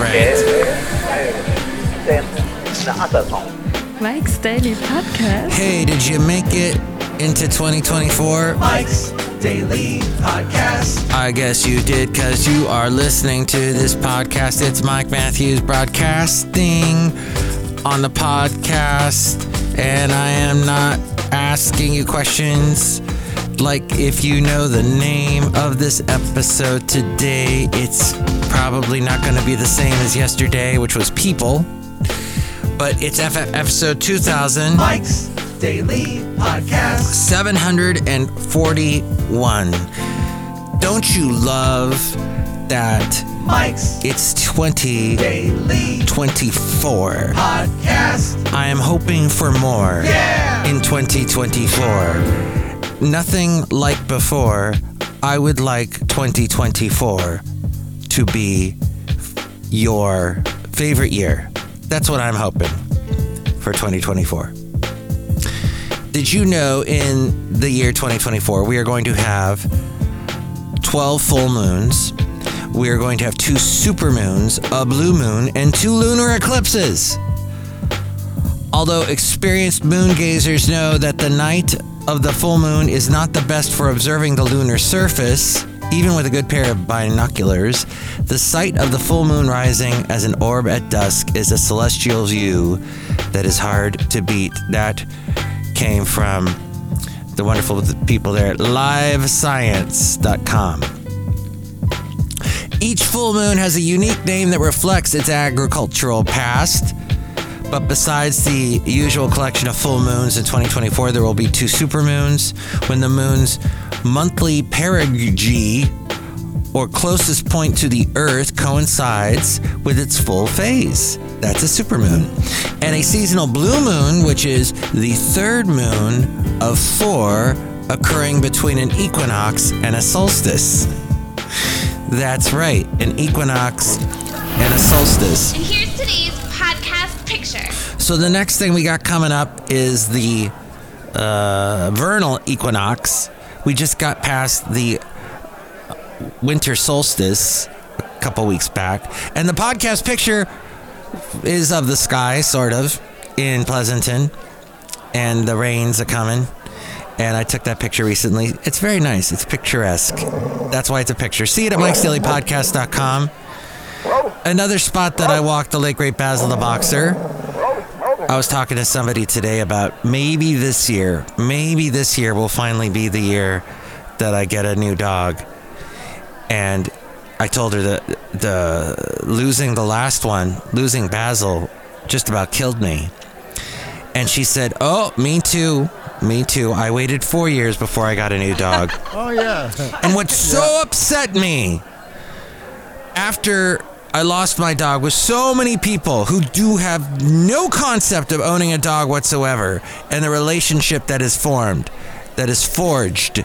right. Mike's Daily Podcast. Hey, did you make it into 2024? Mike's Daily Podcast. I guess you did because you are listening to this podcast. It's Mike Matthews broadcasting on the podcast, and I am not asking you questions like if you know the name of this episode today. It's probably not going to be the same as yesterday, which was People, but it's F- episode 2000. Mike's Daily Podcast. 741. Don't you love that Mike's it's 2024? Daily Podcast. I am hoping for more Yeah. in 2024. Nothing like before. I would like 2024 to be your favorite year. That's what I'm hoping for 2024. Did you know in the year 2024 we are going to have 12 full moons? We are going to have two super moons, a blue moon, and two lunar eclipses. Although experienced moon gazers know that the night of the full moon is not the best for observing the lunar surface, even with a good pair of binoculars, the sight of the full moon rising as an orb at dusk is a celestial view that is hard to beat. That came from the wonderful people there at livescience.com. Each full moon has a unique name that reflects its agricultural past. But besides the usual collection of full moons in 2024, there will be two supermoons when the moon's monthly perigee, or closest point to the Earth, coincides with its full phase. That's a supermoon. And a seasonal blue moon, which is the third moon of four occurring between an equinox and a solstice. That's right, an equinox and a solstice. And here's today's. So the next thing we got coming up is the uh, vernal equinox. We just got past the winter solstice a couple weeks back, and the podcast picture is of the sky, sort of, in Pleasanton, and the rains are coming. And I took that picture recently. It's very nice. It's picturesque. That's why it's a picture. See it at mikesdailypodcast.com. Another spot that I walked, the late great Basil the Boxer. I was talking to somebody today about maybe this year, maybe this year will finally be the year that I get a new dog. And I told her that the losing the last one, losing Basil, just about killed me. And she said, "Oh, me too, me too. I waited four years before I got a new dog." Oh yeah. And what so upset me after I lost my dog with so many people who do have no concept of owning a dog whatsoever and the relationship that is formed, that is forged.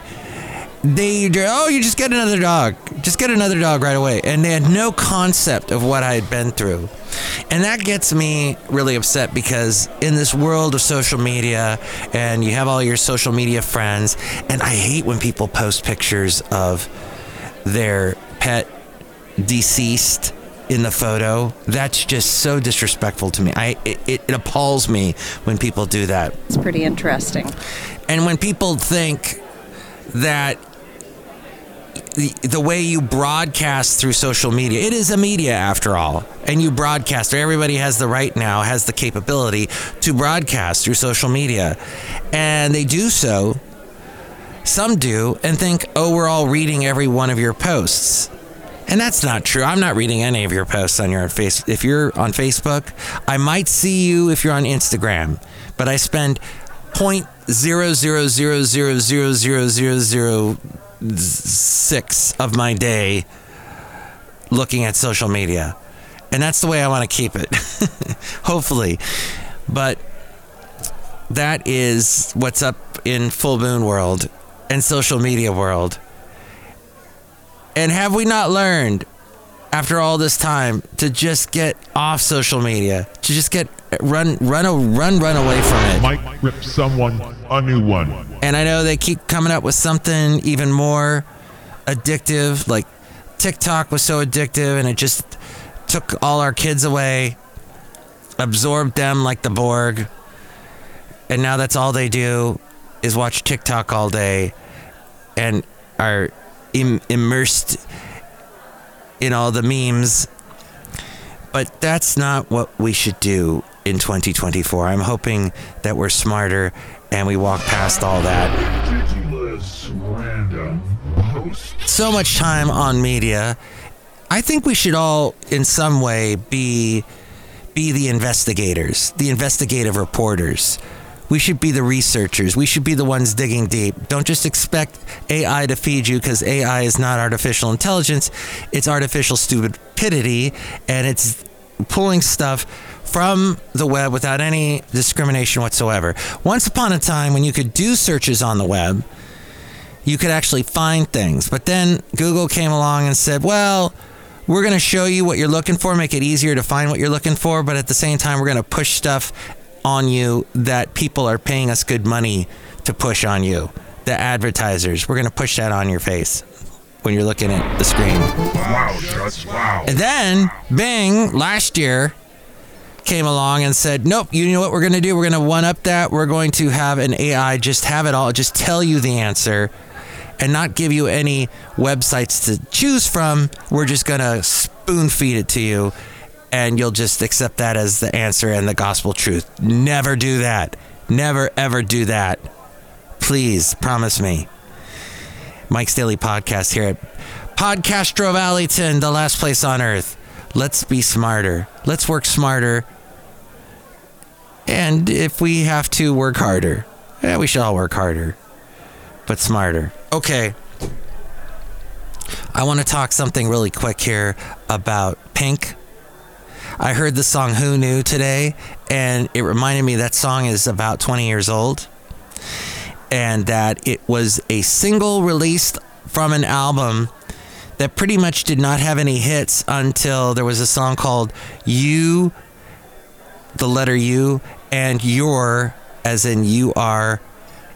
They, oh, you just get another dog. Just get another dog right away. And they had no concept of what I had been through. And that gets me really upset because in this world of social media, and you have all your social media friends, and I hate when people post pictures of their pet deceased in the photo. That's just so disrespectful to me. I it, it appalls me when people do that. It's pretty interesting. And when people think that the, the way you broadcast through social media, it is a media after all, and you broadcast. Everybody has the right now, has the capability to broadcast through social media, and they do so. Some do and think, oh, we're all reading every one of your posts. And that's not true. I'm not reading any of your posts on your face. If you're on Facebook, I might see you if you're on Instagram, but I spend point zero zero zero zero zero zero zero zero six of my day looking at social media, and that's the way I want to keep it. Hopefully, but that is what's up in full moon world and social media world. And have we not learned after all this time to just get off social media, to just get run run run run away from it? Mike rip someone a new one. And I know they keep coming up with something even more addictive. Like TikTok was so addictive and it just took all our kids away, absorbed them like the Borg, and now that's all they do is watch TikTok all day and are Im- immersed in all the memes. But that's not what we should do in 2024. I'm hoping that we're smarter and we walk past all that. So much time on media. I think we should all, in some way, be be the investigators, the investigative reporters. We should be the researchers. We should be the ones digging deep. Don't just expect AI to feed you because AI is not artificial intelligence. It's artificial stupidity and it's pulling stuff from the web without any discrimination whatsoever. Once upon a time, when you could do searches on the web, you could actually find things. But then Google came along and said, well, we're going to show you what you're looking for, make it easier to find what you're looking for, but at the same time, we're going to push stuff on you that people are paying us good money to push on you. The advertisers, we're going to push that on your face when you're looking at the screen. Wow, just wow. And then Bing last year came along and said, "Nope, you know what we're going to do? We're going to one up that. We're going to have an AI just have it all, just tell you the answer and not give you any websites to choose from. We're just going to spoon feed it to you and you'll just accept that as the answer and the gospel truth. Never do that. Never ever do that. Please promise me." Mike's Daily Podcast here at Podcastro Valleyton, the last place on earth. Let's be smarter. Let's work smarter. And if we have to work harder, yeah, we should all work harder, but smarter. Okay. I want to talk something really quick here about Pink. I heard the song Who Knew today, and it reminded me that song is about 20 years old and that it was a single released from an album that pretty much did not have any hits until there was a song called You, the letter U, and Your, as in you are,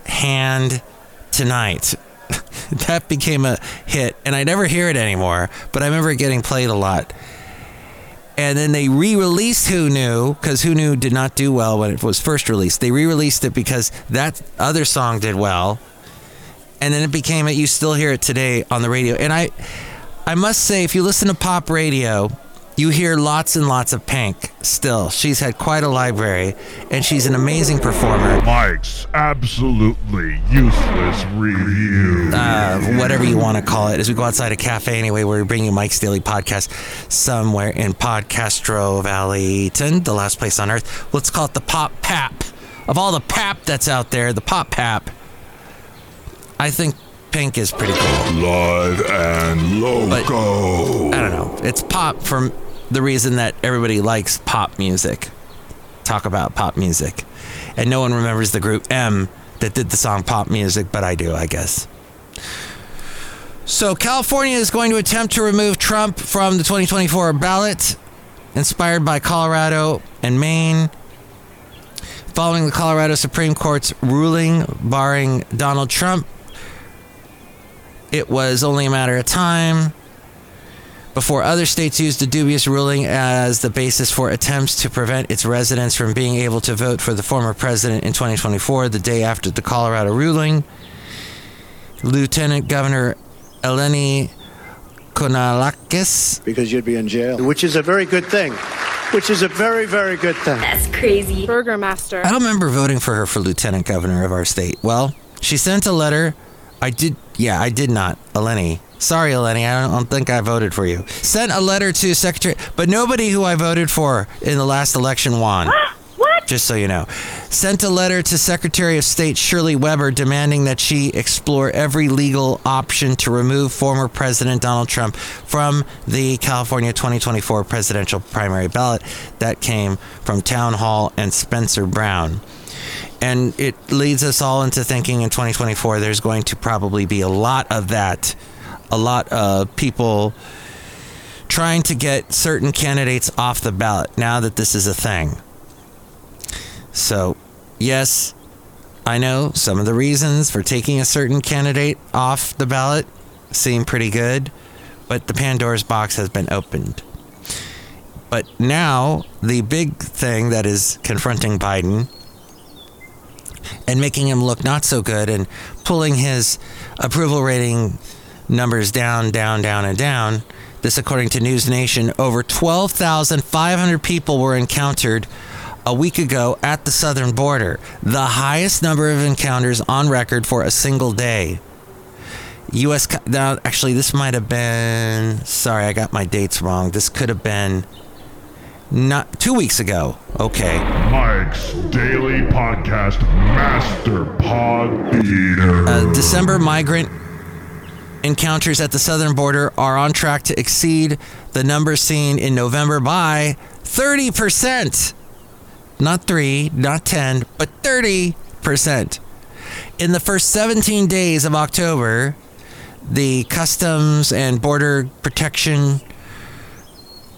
hand tonight. that became a hit, and I never hear it anymore, but I remember it getting played a lot. And then they re released Who Knew, because Who Knew did not do well when it was first released. They re released it because that other song did well. And then it became it. You still hear it today on the radio. And I, I must say, if you listen to pop radio, you hear lots and lots of Pink still. She's had quite a library, and she's an amazing performer. Mike's absolutely useless review. uh, whatever you want to call it, as we go outside a cafe anyway, where we bring you Mike's Daily Podcast somewhere in Podcastro Valleyton, the last place on earth. Let's call it the Pop Pap. Of all the pap that's out there, the Pop Pap, I think Pink is pretty cool. Blood and loco. I don't know. It's pop for the reason that everybody likes pop music. Talk about pop music. And no one remembers the group M that did the song pop music, but I do, I guess. So, California is going to attempt to remove Trump from the 2024 ballot, inspired by Colorado and Maine. Following the Colorado Supreme Court's ruling barring Donald Trump, it was only a matter of time before other states used the dubious ruling as the basis for attempts to prevent its residents from being able to vote for the former president in 2024, the day after the Colorado ruling. Lieutenant Governor Eleni Kounalakis because you'd be in jail, which is a very good thing. Which is a very, very good thing. That's crazy. Burgermaster. I don't remember voting for her for lieutenant governor of our state. Well, she sent a letter. I did, yeah, I did not. Eleni. Sorry, Eleni, I don't, think I voted for you. Sent a letter to Secretary, but nobody who I voted for in the last election won. What? Just so you know. Sent a letter to Secretary of State Shirley Weber demanding that she explore every legal option to remove former President Donald Trump from the California 2024 presidential primary ballot. That came from Town Hall and Spencer Brown. And it leads us all into thinking in 2024 there's going to probably be a lot of that. A lot of people trying to get certain candidates off the ballot now that this is a thing. So, yes, I know some of the reasons for taking a certain candidate off the ballot seem pretty good, but the Pandora's box has been opened. But now, the big thing that is confronting Biden and making him look not so good and pulling his approval rating numbers down, down, down, and down. This, according to News Nation, over 12,500 people were encountered a week ago at the southern border, the highest number of encounters on record for a single day. U.S. Now, actually, this might have been. Sorry, I got my dates wrong. This could have been not two weeks ago. Okay. Mike's Daily Podcast Master Pod Beater. Uh, December migrant encounters at the southern border are on track to exceed the number seen in November by 30%. Not 3, not 10, but 30%. In the first 17 days of October, the Customs and Border Protection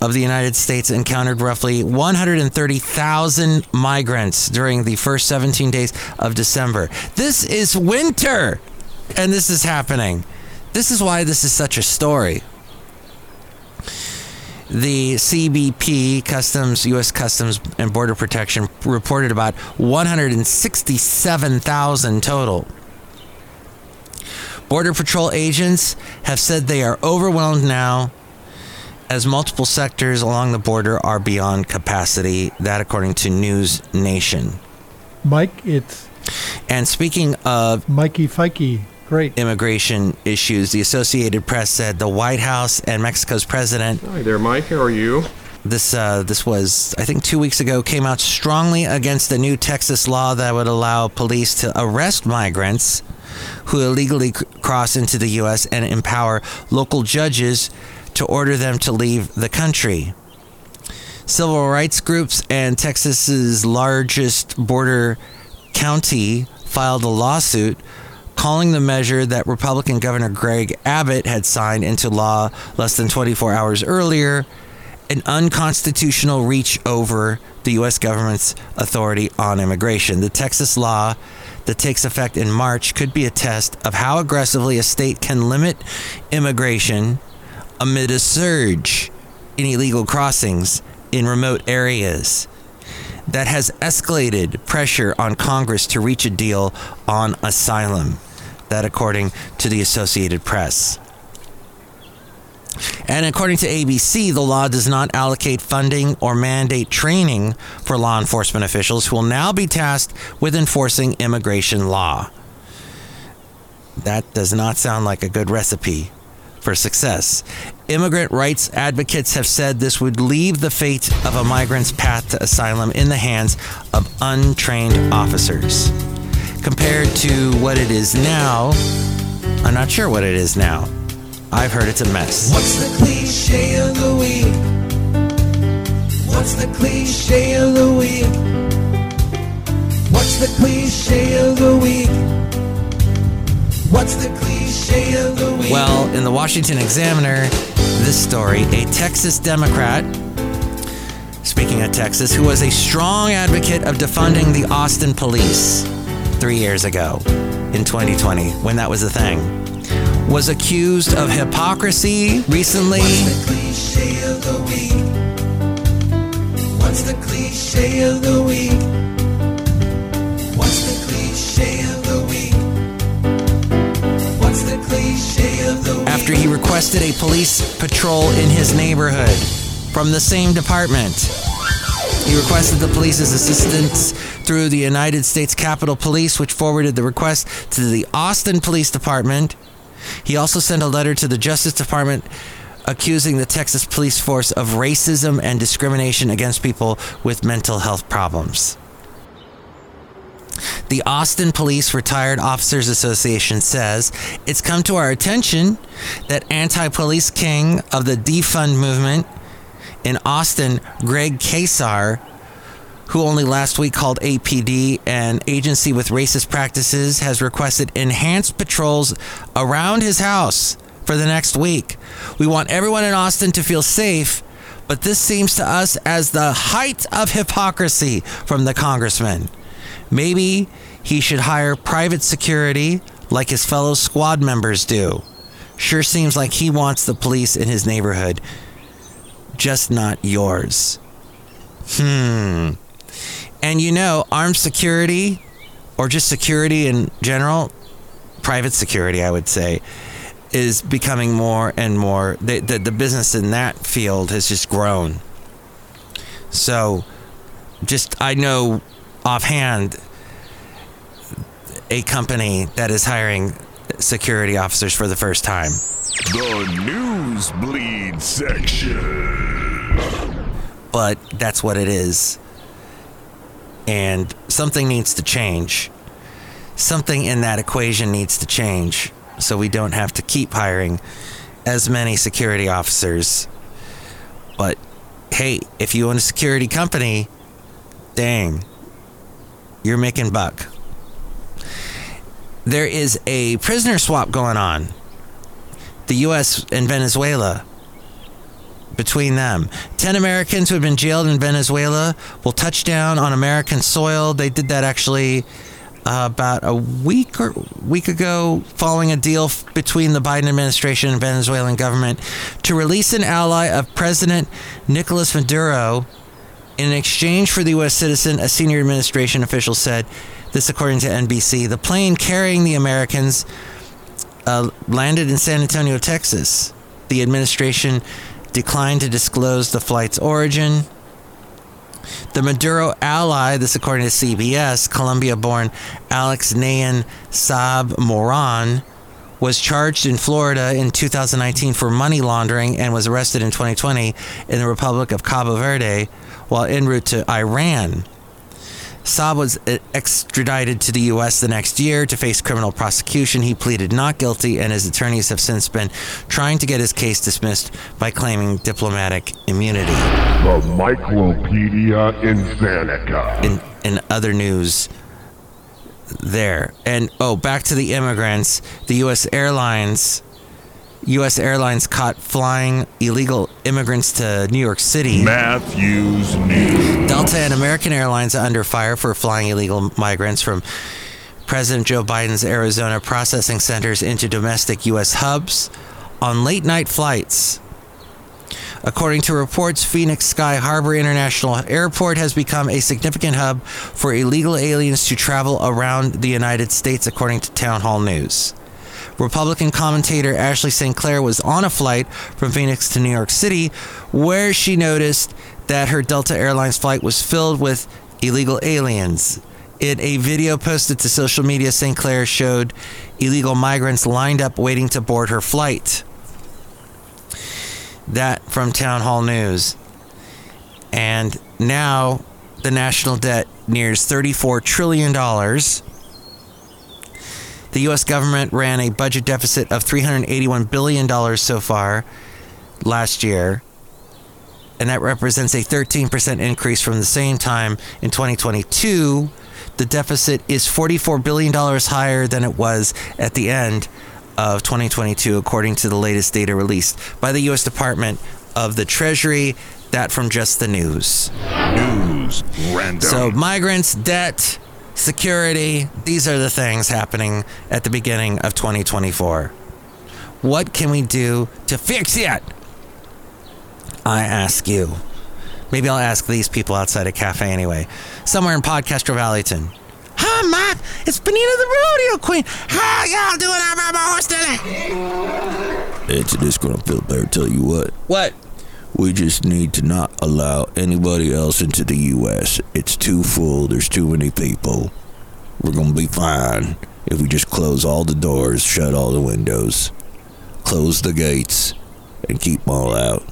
of the United States encountered roughly 130,000 migrants during the first 17 days of December. This is winter, and this is happening. This is why this is such a story. The CBP, Customs, U.S. Customs and Border Protection, reported about 167,000 total. Border Patrol agents have said they are overwhelmed now as multiple sectors along the border are beyond capacity. That, according to News Nation. Mike, it's And speaking of Mikey Fikey. Great. immigration issues, the Associated Press said the White House and Mexico's president Hi there, Mike. How are you? this uh, this was I think two weeks ago came out strongly against a new Texas law that would allow police to arrest migrants who illegally c- cross into the U.S. and empower local judges to order them to leave the country. Civil rights groups and Texas's largest border county filed a lawsuit calling the measure that Republican Governor Greg Abbott had signed into law less than 24 hours earlier an unconstitutional reach over the U.S. government's authority on immigration. The Texas law that takes effect in March could be a test of how aggressively a state can limit immigration amid a surge in illegal crossings in remote areas that has escalated pressure on Congress to reach a deal on asylum. That, according to the Associated Press. And according to ABC, the law does not allocate funding or mandate training for law enforcement officials who will now be tasked with enforcing immigration law. That does not sound like a good recipe for success. Immigrant rights advocates have said this would leave the fate of a migrant's path to asylum in the hands of untrained officers. Compared to what it is now, I'm not sure what it is now. I've heard it's a mess. What's the cliche of the week? What's the cliche of the week? What's the cliche of the week? What's the cliche of the week? Well, in the Washington Examiner, this story a Texas Democrat, speaking of Texas, who was a strong advocate of defunding the Austin police three years ago in 2020, when that was a thing, was accused of hypocrisy recently. What's the cliche of the week? What's the cliche of the week? What's the cliche of the week? What's the cliche of the week? after he requested a police patrol in his neighborhood from the same department. He requested the police's assistance through the United States Capitol Police, which forwarded the request to the Austin Police Department. He also sent a letter to the Justice Department accusing the Texas police force of racism and discrimination against people with mental health problems. The Austin Police Retired Officers Association says it's come to our attention that anti police king of the defund movement in Austin, Greg Casar, who only last week called APD an agency with racist practices, has requested enhanced patrols around his house for the next week. We want everyone in Austin to feel safe, but this seems to us as the height of hypocrisy from the congressman. Maybe he should hire private security like his fellow squad members do. Sure seems like he wants the police in his neighborhood just not yours. Hmm. And you know, armed security, or just security in general, private security, I would say, is becoming more and more. The, the, the business in that field has just grown. So, just I know offhand a company that is hiring security officers for the first time. The Newsbleed section. but that's what it is. And something needs to change. Something in that equation needs to change so we don't have to keep hiring as many security officers. But hey, if you own a security company, dang, you're making buck. There is a prisoner swap going on. The US and Venezuela between them. 10 Americans who had been jailed in Venezuela will touch down on American soil. They did that actually uh, about a week or week ago following a deal f- between the Biden administration and Venezuelan government to release an ally of President Nicolas Maduro in exchange for the U.S. citizen, a senior administration official said. This, according to NBC. The plane carrying the Americans uh, landed in San Antonio, Texas. The administration declined to disclose the flight's origin. The Maduro ally, this according to CBS, Colombia born Alex Nain Saab Moran, was charged in Florida in 2019 for money laundering and was arrested in 2020 in the Republic of Cabo Verde while en route to Iran. Saab was uh, extradited to the U.S. the next year to face criminal prosecution. He pleaded not guilty, and his attorneys have since been trying to get his case dismissed by claiming diplomatic immunity. The Myclopedia Insanika. In, in other news, there. And oh, back to the immigrants. The U.S. Airlines. U.S. Airlines caught flying illegal immigrants to New York City. Matthews News. Delta and American Airlines are under fire for flying illegal migrants from President Joe Biden's Arizona processing centers into domestic U.S. hubs on late night flights. According to reports, Phoenix Sky Harbor International Airport has become a significant hub for illegal aliens to travel around the United States, according to Town Hall News. Republican commentator Ashley St. Clair was on a flight from Phoenix to New York City where she noticed that her Delta Airlines flight was filled with illegal aliens. In a video posted to social media, St. Clair showed illegal migrants lined up waiting to board her flight. That from Town Hall News. And now the national debt nears $34 trillion. The U.S. government ran a budget deficit of $381 billion so far last year, and that represents a 13% increase from the same time in 2022. The deficit is $44 billion higher than it was at the end of 2022, according to the latest data released by the U.S. Department of the Treasury. That from just the news. News Random. So, migrants, debt, security, these are the things happening at the beginning of 2024. What can we do to fix it? I ask you. Maybe I'll ask these people outside a cafe anyway. Somewhere in Podcastro Valleyton. Hi, Mike. It's Benita the Rodeo Queen. How y'all doing out by my horse today? It's just gonna feel better. Tell you what, What? We just need to not allow anybody else into the U.S. It's too full. There's too many people. We're gonna be fine if we just close all the doors, shut all the windows, close the gates, and keep them all out.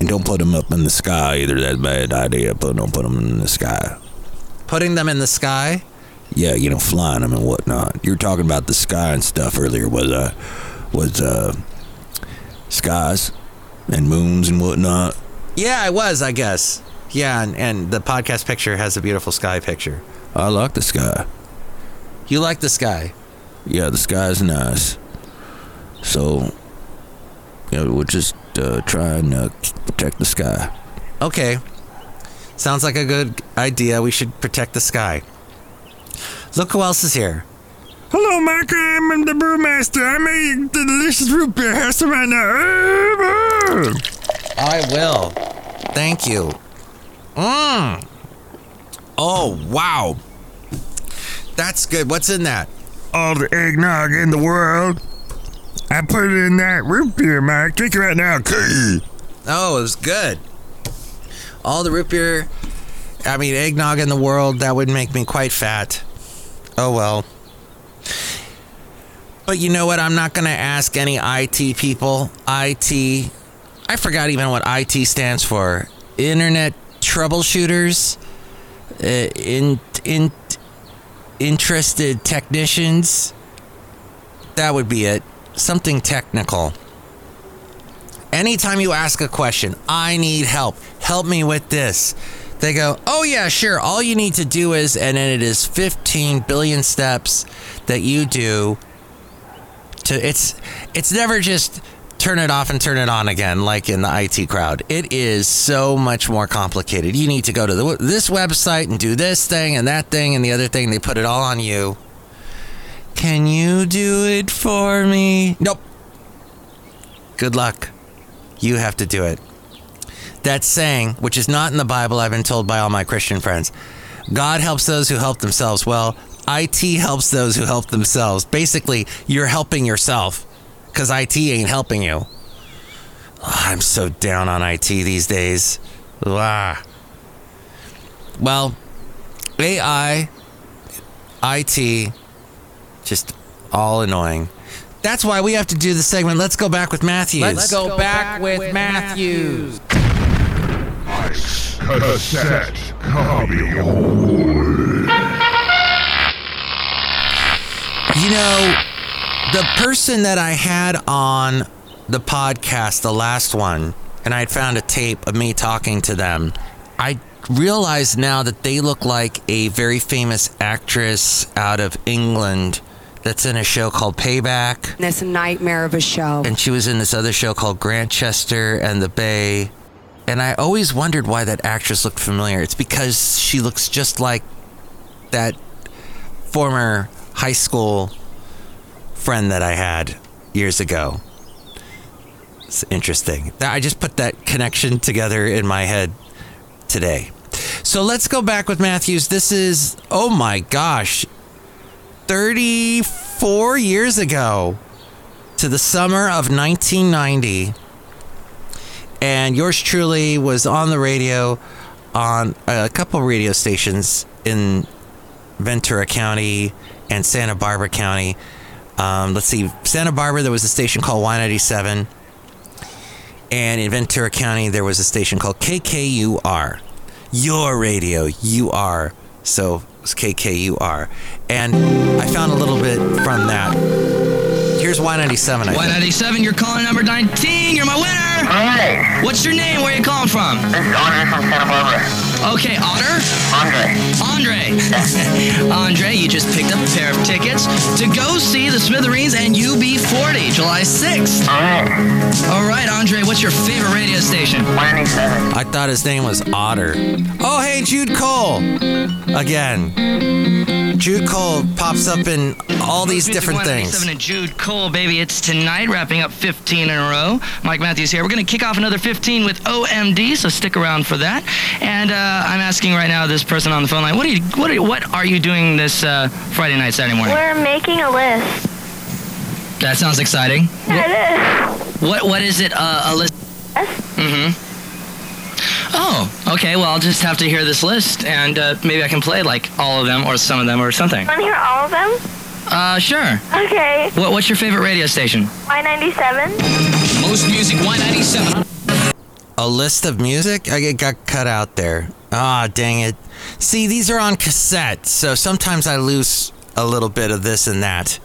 And don't put them up in the sky either. That's a bad idea. But don't put them in the sky. Putting them in the sky? Yeah, you know, flying them and whatnot. You were talking about the sky and stuff earlier. Was uh, was uh, skies and moons and whatnot. Yeah, I was, I guess. Yeah, and, and the podcast picture has a beautiful sky picture. I like the sky. You like the sky? Yeah, the sky's nice. So, we'll just uh, try and uh, protect the sky. Okay. Sounds like a good idea. We should protect the sky. Look who else is here. Hello, Mike. I'm the brewmaster. I made the delicious root beer. Have some right now. I will. Thank you. Mmm. Oh, wow. That's good. What's in that? All the eggnog in the world. I put it in that root beer, Mike. Drink it right now. Oh, it was good. All the root beer, I mean, eggnog in the world, that would make me quite fat. Oh, well. But you know what? I'm not going to ask any IT people. IT, I forgot even what IT stands for. Internet troubleshooters, uh, in, in, interested technicians. That would be it. Something technical. Anytime you ask a question, I need help. Help me with this. They go, oh, yeah, sure. All you need to do is, and then it is 15 billion steps that you do to, it's, it's never just turn it off and turn it on again, like in the IT crowd. It is so much more complicated. You need to go to the, this website and do this thing and that thing and the other thing. They put it all on you. Can you do it for me? Nope. Good luck. You have to do it. That saying, which is not in the Bible, I've been told by all my Christian friends God helps those who help themselves. Well, IT helps those who help themselves. Basically, you're helping yourself because IT ain't helping you. Oh, I'm so down on IT these days. Ah. Well, AI, IT, just all annoying. That's why we have to do the segment. Let's go back with Matthews. Let's go back with Matthews. Ice Cassette copy. You know, the person that I had on the podcast, the last one, and I had found a tape of me talking to them, I realize now that they look like a very famous actress out of England that's in a show called Payback. It's a nightmare of a show. And she was in this other show called Grantchester and the Bay. And I always wondered why that actress looked familiar. It's because she looks just like that former high school friend that I had years ago. It's interesting. I just put that connection together in my head today. So let's go back with Matthews. This is, oh my gosh, 34 years ago to the summer of 1990. And yours truly was on the radio on a couple radio stations in Ventura County and Santa Barbara County. Um, let's see, Santa Barbara, there was a station called Y97. And in Ventura County, there was a station called KKUR. Your radio, you are. So it's KKUR. And I found a little bit from that. Here's Y97. I think. You're calling number 19. You're my winner. Hi. What's your name? Where are you calling from? This is Andre from Santa Barbara. Okay, Otter? Andre. Andre. Andre, you just picked up a pair of tickets to go see the Smithereens and UB40, July 6th. All right. All right, Andre, what's your favorite radio station? Y97. I thought his name was Otter. Oh, hey, Jude Cole. Again. Jude Cole pops up in all these different things. 197 and Jude Cole, baby. It's tonight, wrapping up 15 in a row. Mike Matthews here. We're going to kick off another 15 with OMD, so stick around for that. And uh, I'm asking right now this person on the phone line, what are you, what are, what are you doing this uh, Friday night, Saturday morning? We're making a list. That sounds exciting. Yeah, it is. What what is it? Uh, a list? Yes. Mm-hmm. Oh, okay. Well, I'll just have to hear this list, and uh, maybe I can play like all of them or some of them or something. Want to hear all of them? Uh, sure. Okay. What, what's your favorite radio station? Y97. Most music, Y97. A list of music? I it got cut out there. Ah, dang it. See, these are on cassette, so sometimes I lose a little bit of this and that.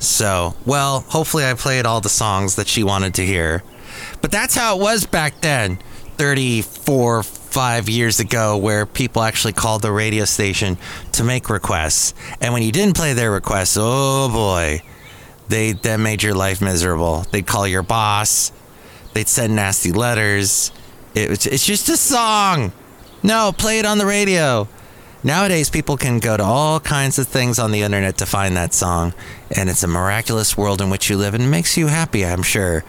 So, well, hopefully I played all the songs that she wanted to hear. But that's how it was back then, 34, 5 years ago, where people actually called the radio station to make requests. And when you didn't play their requests, oh boy, they that made your life miserable. They'd call your boss, they'd send nasty letters. It it's just a song. No, play it on the radio. Nowadays, people can go to all kinds of things on the internet to find that song, and it's a miraculous world in which you live, and it makes you happy, I'm sure,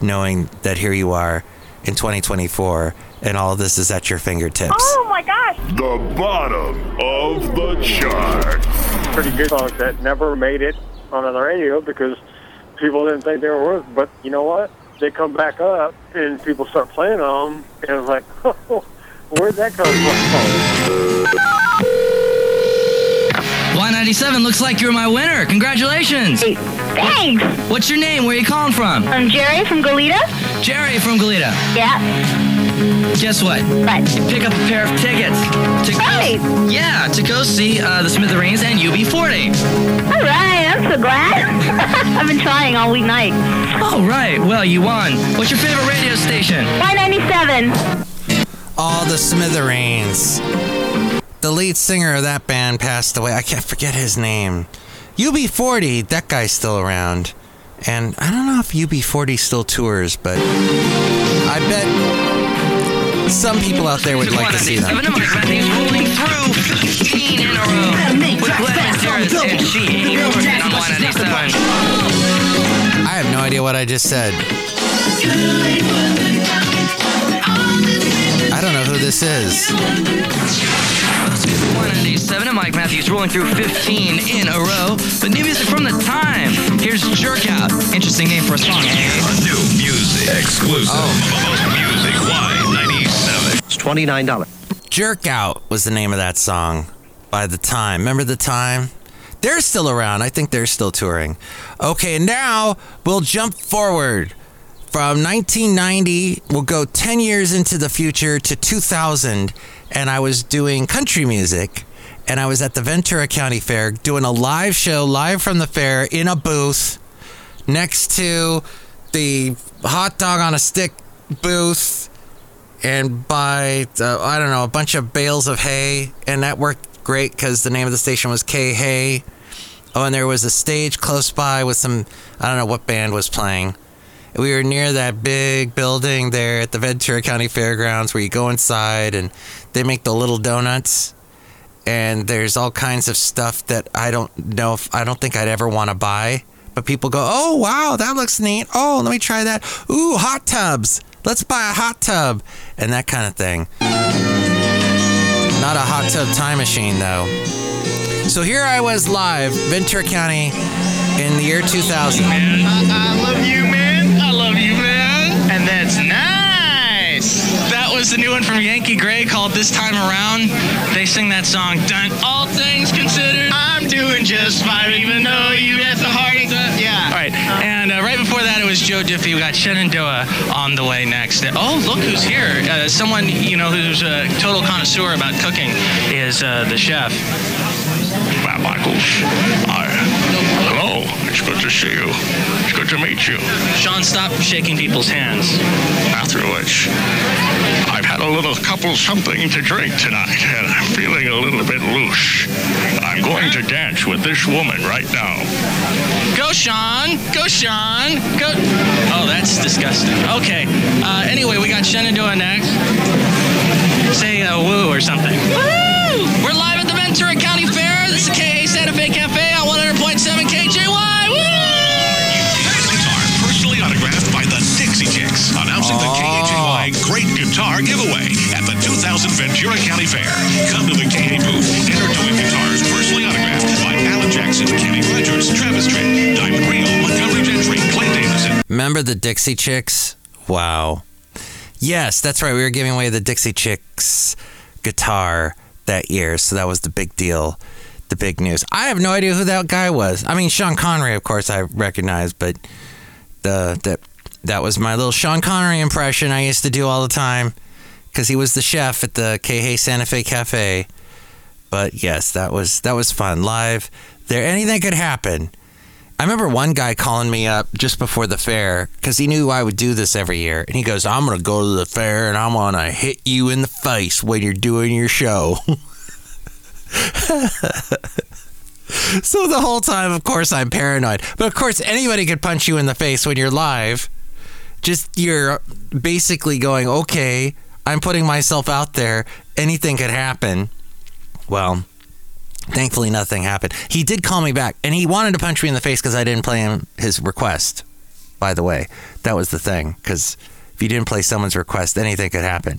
knowing that here you are in 2024, and all of this is at your fingertips. Oh my gosh. The bottom of the chart. Pretty good songs that never made it on the radio because people didn't think they were worth. It. But you know what? They come back up and people start playing them, and it's like, oh, where'd that come from? Y97 looks like you're my winner. Congratulations. Thanks. What's your name? Where are you calling from? I'm Jerry from Goleta. Jerry from Goleta. Yeah. Guess what? What? You pick up a pair of tickets. To Right. Go, yeah, to go see uh, the Smithereens and UB40. All right. I'm so glad. I've been trying all week night. All right. Well, you won. What's your favorite radio station? Y97. All the Smithereens. The lead singer of that band passed away. I can't forget his name. UB40, that guy's still around. And I don't know if UB40 still tours, but I bet some people out there would like to see them. Seven of Mike Matthews rolling through 15 in a row with Glenn Menderes and she Morgan on 197. I have no idea what I just said. I don't know who this is. 197 and Mike Matthews rolling through 15 in a row. But new music from the time. Here's Jerk Out. Interesting name for a song. eh? New music. Exclusive. Oh. Music Y97. It's $29. Jerk Out was the name of that song by the time. Remember the time? They're still around. I think they're still touring. Okay, now we'll jump forward from 1990. We'll go 10 years into the future to 2000. And I was doing country music. And I was at the Ventura County Fair doing a live show, live from the fair in a booth next to the hot dog on a stick booth and buy uh, I don't know a bunch of bales of hay, and that worked great because the name of the station was K Hay. Oh, and there was a stage close by with some I don't know what band was playing. We were near that big building there at the Ventura County Fairgrounds where you go inside and they make the little donuts. And there's all kinds of stuff that I don't know if I don't think I'd ever want to buy. But people go, oh, wow, that looks neat. Oh, let me try that. Ooh, hot tubs. Let's buy a hot tub. And that kind of thing. Not a hot tub time machine, though. So here I was live, Ventura County, in the year 2000. I love you, man. I love you, man. And that's nice. That was the new one from Yankee Grey called This Time Around. They sing that song, Done All Things Considered. I'm doing just fine, even though you got the heart. Yeah. All right. And uh, right before that, it was Joe Diffie. We got Shenandoah on the way next. Oh, look who's here. Uh, someone, you know, who's a total connoisseur about cooking is uh, the chef. Matt good to see you. It's good to meet you. Sean, stop shaking people's hands. After which, I've had a little couple something to drink tonight, and I'm feeling a little bit loose. I'm going to dance with this woman right now. Go, Sean. Go, Sean. Go. Oh, that's disgusting. Okay. Uh, anyway, we got Shenandoah next. Say uh, woo or something. Giveaway at the 2000 Ventura County Fair. Come to the KA booth, enter to win guitars personally autographed by Alan Jackson, Kenny Rogers, Travis Tritt, Diamond Rio, Montgomery Gentry, Clay Davidson, Remember the Dixie Chicks? Wow. Yes, that's right. We were giving away the Dixie Chicks guitar that year, so that was the big deal, the big news. I have no idea who that guy was. I mean, Sean Connery, of course, I recognize, but the that that was my little Sean Connery impression I used to do all the time because he was the chef at the K Santa Fe Cafe. But yes, that was that was fun live. There, anything could happen. I remember one guy calling me up just before the fair because he knew I would do this every year. And he goes, I'm to go to the fair and I'm to hit you in the face when you're doing your show. so the whole time, of course, I'm paranoid. But of course, anybody could punch you in the face when you're live. Just you're basically going, okay, I'm putting myself out there. Anything could happen. Well, Thankfully, nothing happened. He did call me back, and he wanted to punch me in the face because I didn't play him his request. By the way, that was the thing. Because If you didn't play someone's request, anything could happen.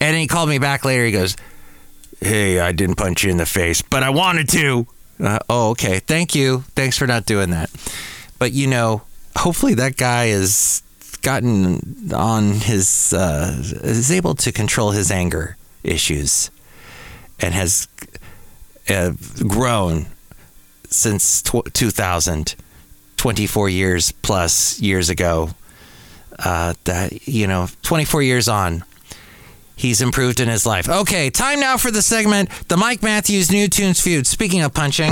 And he called me back later. He goes, Hey, I didn't punch you in the face, but I wanted to. Uh, oh, okay. Thank you. Thanks for not doing that. But, you know, hopefully that guy has gotten on his, uh, is able to control his anger issues and has uh, grown since tw- 2000, 24 years plus years ago. Uh, that, you know, 24 years on, he's improved in his life. Okay, time now for the segment, the Mike Matthews New Tunes Feud. Speaking of punching,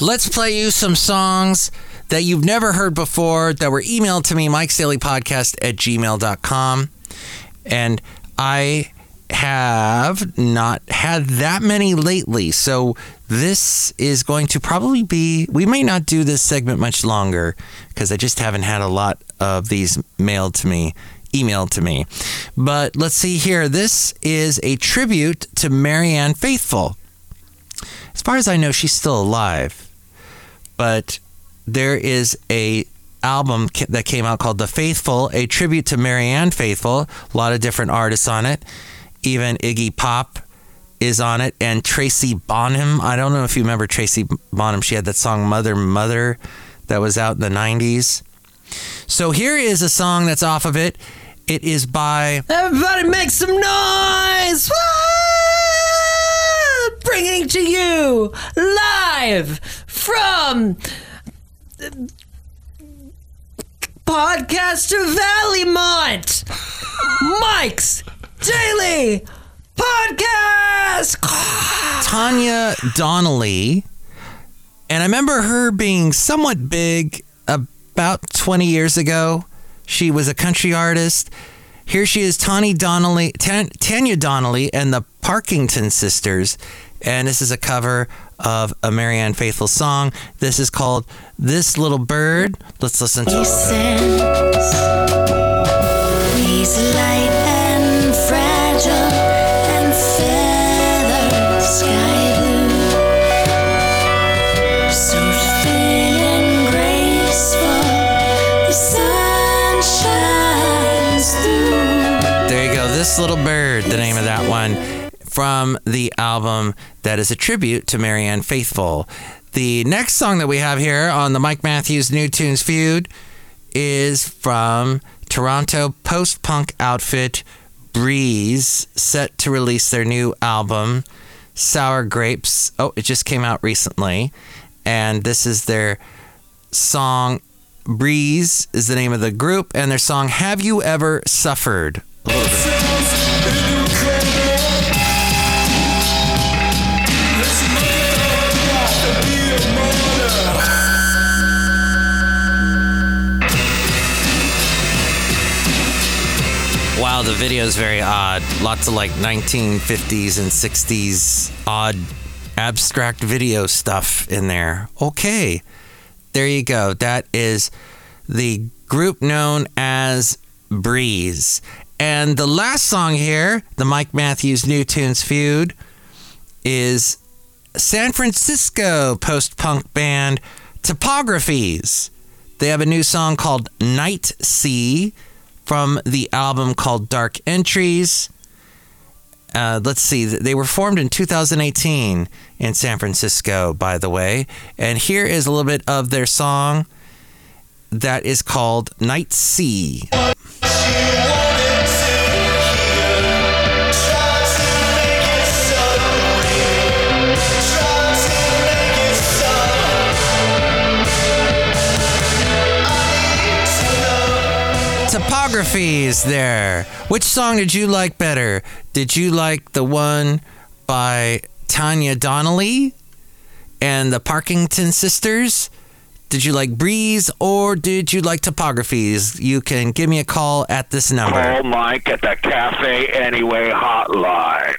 let's play you some songs that you've never heard before that were emailed to me, Mike's Daily Podcast at gmail.com. And I have not had that many lately. So this is going to probably be, we may not do this segment much longer because I just haven't had a lot of these mailed to me, emailed to me. But let's see here. This is a tribute to Marianne Faithfull. As far as I know, she's still alive. But there is a album that came out called The Faithfull, a tribute to Marianne Faithfull. A lot of different artists on it. Even Iggy Pop is on it, and Tracy Bonham. I don't know if you remember Tracy Bonham. She had that song Mother Mother that was out in the 90s. So here is a song that's off of it. It is by Everybody make some noise! Bringing to you live from Podcaster Valleymont, Mike's Daily Podcast. Tanya Donelly. And I remember her being somewhat big about 20 years ago. She was a country artist. Here she is, Tanya Donelly, Tanya Donelly and the Parkington Sisters. And this is a cover of a Marianne Faithfull song. This is called This Little Bird. Let's listen to it. He's light and fragile and feathered. So thin and graceful, the sun shines through. There you go. This Little Bird, the name of that one, from the album that is a tribute to Marianne Faithfull. The next song that we have here on the Mike Matthews New Tunes Feud is from Toronto post punk outfit Breeze, set to release their new album, Sour Grapes. Oh, it just came out recently. And this is their song, Breeze is the name of the group, and their song, Have You Ever Suffered? Wow, the video is very odd. Lots of like 1950s and 60s odd abstract video stuff in there. Okay, there you go. That is the group known as Breeze. And the last song here, the Mike Matthews New Tunes Feud, is San Francisco post punk band Topographies. They have a new song called Night Sea from the album called Dark Entries. Uh, let's see, they were formed in 2018 in San Francisco, by the way. And here is a little bit of their song that is called Night Sea. Topographies there. Which song did you like better? Did you like the one by Tanya Donelly and the Parkington Sisters? Did you like Breeze or did you like Topographies? You can give me a call at this number. Oh call Mike at the Cafe Anyway hotline.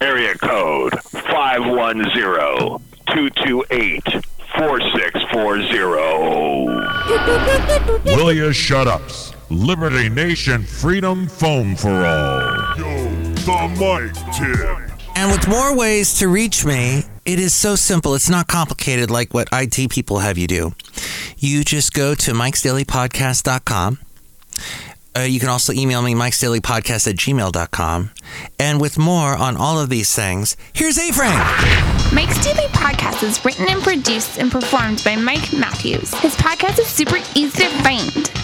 Area code 510-228-4640. Will you shut ups? Liberty Nation Freedom Foam for All. Yo, the Mike Tip. And with more ways to reach me, it is so simple. It's not complicated like what IT people have you do. you just go to mikesdailypodcast.com. Uh, you can also email me, mikesdailypodcast at gmail.com. And with more on all of these things, here's A-Frame. Mike's Daily Podcast is written and produced and performed by Mike Matthews. His podcast is super easy to find.